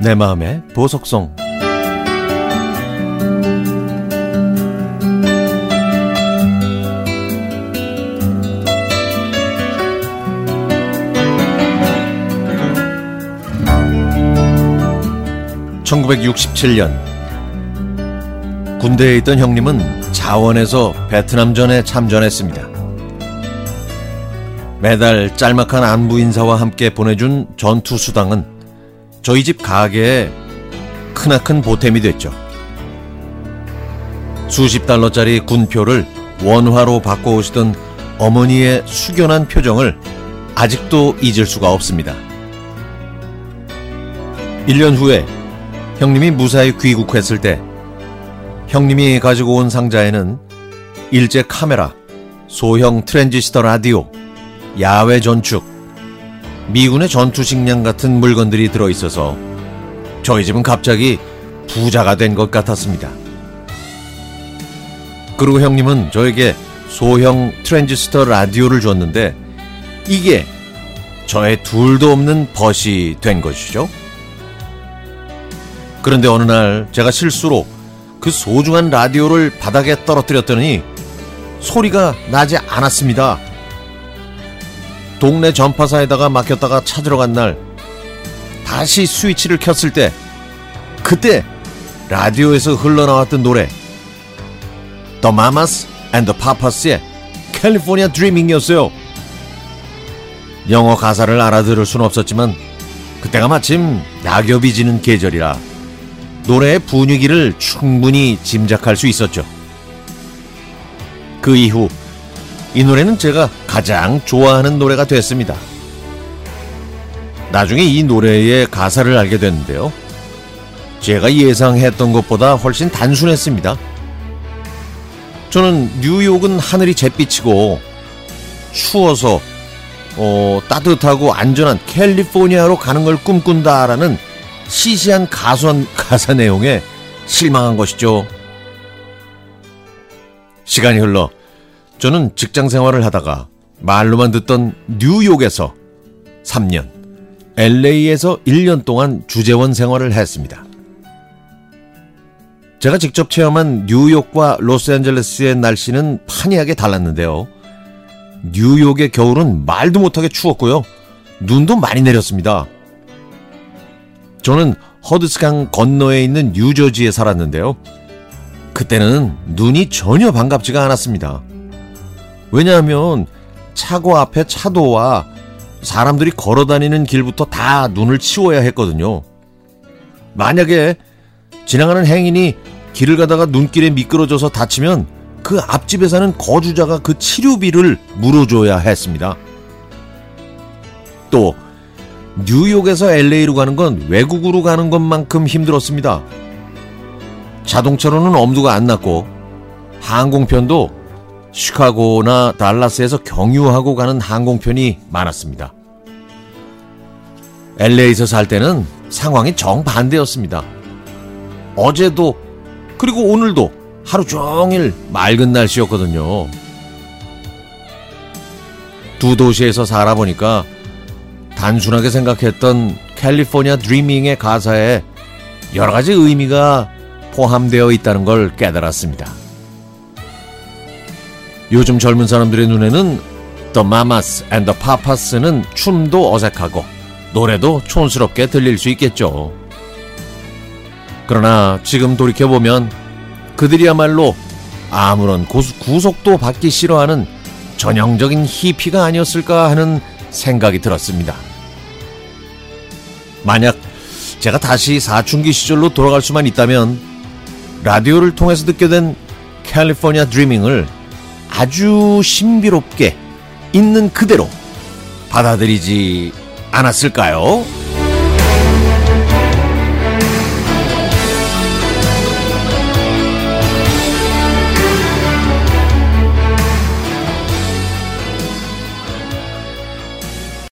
내 마음의 보석송. (1967년) 군대에 있던 형님은 자원에서 베트남전에 참전했습니다. 매달 짤막한 안부 인사와 함께 보내준 전투 수당은 저희 집 가게에 크나큰 보탬이 됐죠. 수십 달러짜리 군표를 원화로 바꿔오시던 어머니의 숙연한 표정을 아직도 잊을 수가 없습니다. 1년 후에 형님이 무사히 귀국했을 때 형님이 가지고 온 상자에는 일제 카메라, 소형 트랜지스터 라디오, 야외 전축, 미군의 전투 식량 같은 물건들이 들어 있어서 저희 집은 갑자기 부자가 된 것 같았습니다. 그리고 형님은 저에게 소형 트랜지스터 라디오를 줬는데 이게 저의 둘도 없는 벗이 된 것이죠. 그런데 어느 날 제가 실수로 그 소중한 라디오를 바닥에 떨어뜨렸더니 소리가 나지 않았습니다. 동네 전파사에다가 맡겼다가 찾으러 간 날 다시 스위치를 켰을 때 그때 라디오에서 흘러나왔던 노래 The Mamas and the Papas의 캘리포니아 드리밍이었어요. 영어 가사를 알아들을 순 없었지만 그때가 마침 낙엽이 지는 계절이라 노래의 분위기를 충분히 짐작할 수 있었죠. 그 이후 이 노래는 제가 가장 좋아하는 노래가 됐습니다. 나중에 이 노래의 가사를 알게 됐는데요. 제가 예상했던 것보다 훨씬 단순했습니다. 저는 뉴욕은 하늘이 잿빛이고 추워서 어, 따뜻하고 안전한 캘리포니아로 가는 걸 꿈꾼다라는 시시한 가수한 가사 내용에 실망한 것이죠. 시간이 흘러 저는 직장 생활을 하다가 말로만 듣던 뉴욕에서 3년, LA에서 1년 동안 주재원 생활을 했습니다. 제가 직접 체험한 뉴욕과 로스앤젤레스의 날씨는 판이하게 달랐는데요. 뉴욕의 겨울은 말도 못하게 추웠고요. 눈도 많이 내렸습니다. 저는 허드스강 건너에 있는 뉴저지에 살았는데요. 그때는 눈이 전혀 반갑지가 않았습니다. 왜냐하면 차고 앞에 차도와 사람들이 걸어 다니는 길부터 다 눈을 치워야 했거든요. 만약에 지나가는 행인이 길을 가다가 눈길에 미끄러져서 다치면 그 앞집에 사는 거주자가 그 치료비를 물어줘야 했습니다. 또 뉴욕에서 LA로 가는 건 외국으로 가는 것만큼 힘들었습니다. 자동차로는 엄두가 안 났고 항공편도 시카고나 달라스에서 경유하고 가는 항공편이 많았습니다. LA에서 살 때는 상황이 정반대였습니다. 어제도 그리고 오늘도 하루 종일 맑은 날씨였거든요. 두 도시에서 살아보니까 단순하게 생각했던 캘리포니아 드리밍의 가사에 여러 가지 의미가 포함되어 있다는 걸 깨달았습니다. 요즘 젊은 사람들의 눈에는 The Mamas and the Papas는 춤도 어색하고 노래도 촌스럽게 들릴 수 있겠죠. 그러나 지금 돌이켜보면 그들이야말로 아무런 구속도 받기 싫어하는 전형적인 히피가 아니었을까 하는 생각이 들었습니다. 만약 제가 다시 사춘기 시절로 돌아갈 수만 있다면 라디오를 통해서 듣게 된 캘리포니아 드리밍을 아주 신비롭게 있는 그대로 받아들이지 않았을까요?